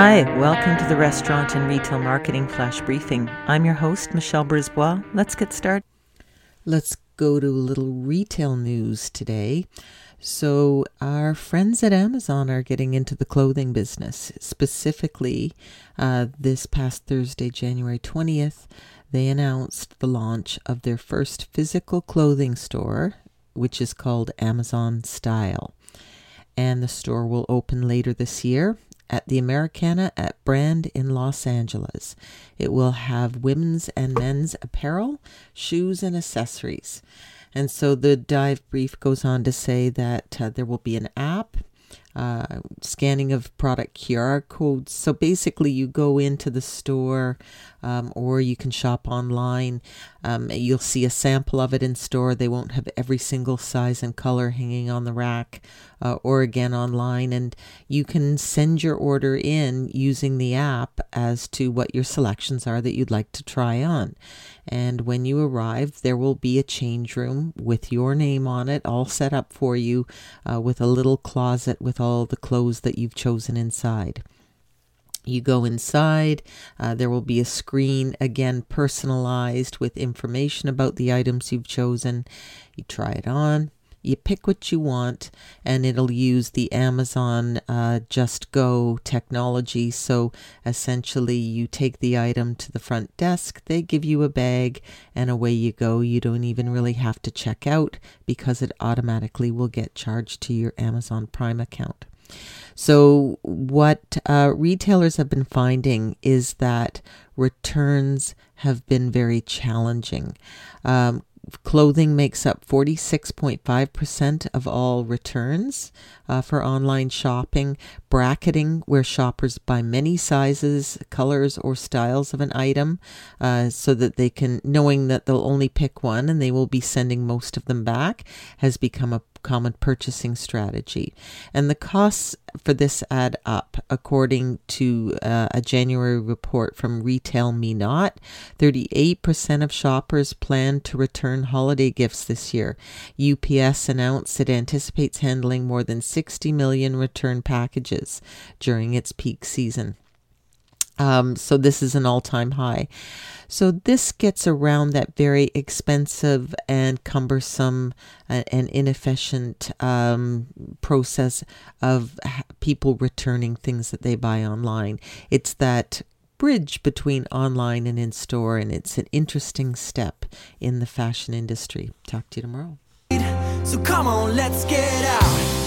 Hi, welcome to the Restaurant and Retail Marketing Flash Briefing. I'm your host, Michelle Brisbois. Let's get started. Let's go to a little retail news today. So, our friends at Amazon are getting into the clothing business. Specifically, uh, this past Thursday, January 20th, they announced the launch of their first physical clothing store, which is called Amazon Style. And the store will open later this year at the Americana at Brand in Los Angeles. It will have women's and men's apparel, shoes, and accessories. And so the dive brief goes on to say that uh, there will be an app uh, scanning of product QR codes. So basically, you go into the store um, or you can shop online. Um, you'll see a sample of it in store. They won't have every single size and color hanging on the rack uh, or again online. And you can send your order in using the app as to what your selections are that you'd like to try on. And when you arrive, there will be a change room with your name on it, all set up for you uh, with a little closet with all the clothes that you've chosen inside. You go inside, uh, there will be a screen, again personalized with information about the items you've chosen. You try it on, you pick what you want, and it'll use the Amazon uh, Just Go technology. So essentially, you take the item to the front desk, they give you a bag, and away you go. You don't even really have to check out because it automatically will get charged to your Amazon Prime account. So, what uh, retailers have been finding is that returns have been very challenging. Um, clothing makes up 46.5% of all returns uh, for online shopping. Bracketing, where shoppers buy many sizes, colors, or styles of an item uh, so that they can, knowing that they'll only pick one and they will be sending most of them back, has become a common purchasing strategy. And the costs for this add up, according to uh, a January report from Retail Me Not. 38% of shoppers plan to return holiday gifts this year. UPS announced it anticipates handling more than 60 million return packages during its peak season. Um, so this is an all-time high. So this gets around that very expensive and cumbersome uh, and inefficient um, process of people returning things that they buy online. It's that bridge between online and in store, and it's an interesting step in the fashion industry. Talk to you tomorrow. So come on, let's get out.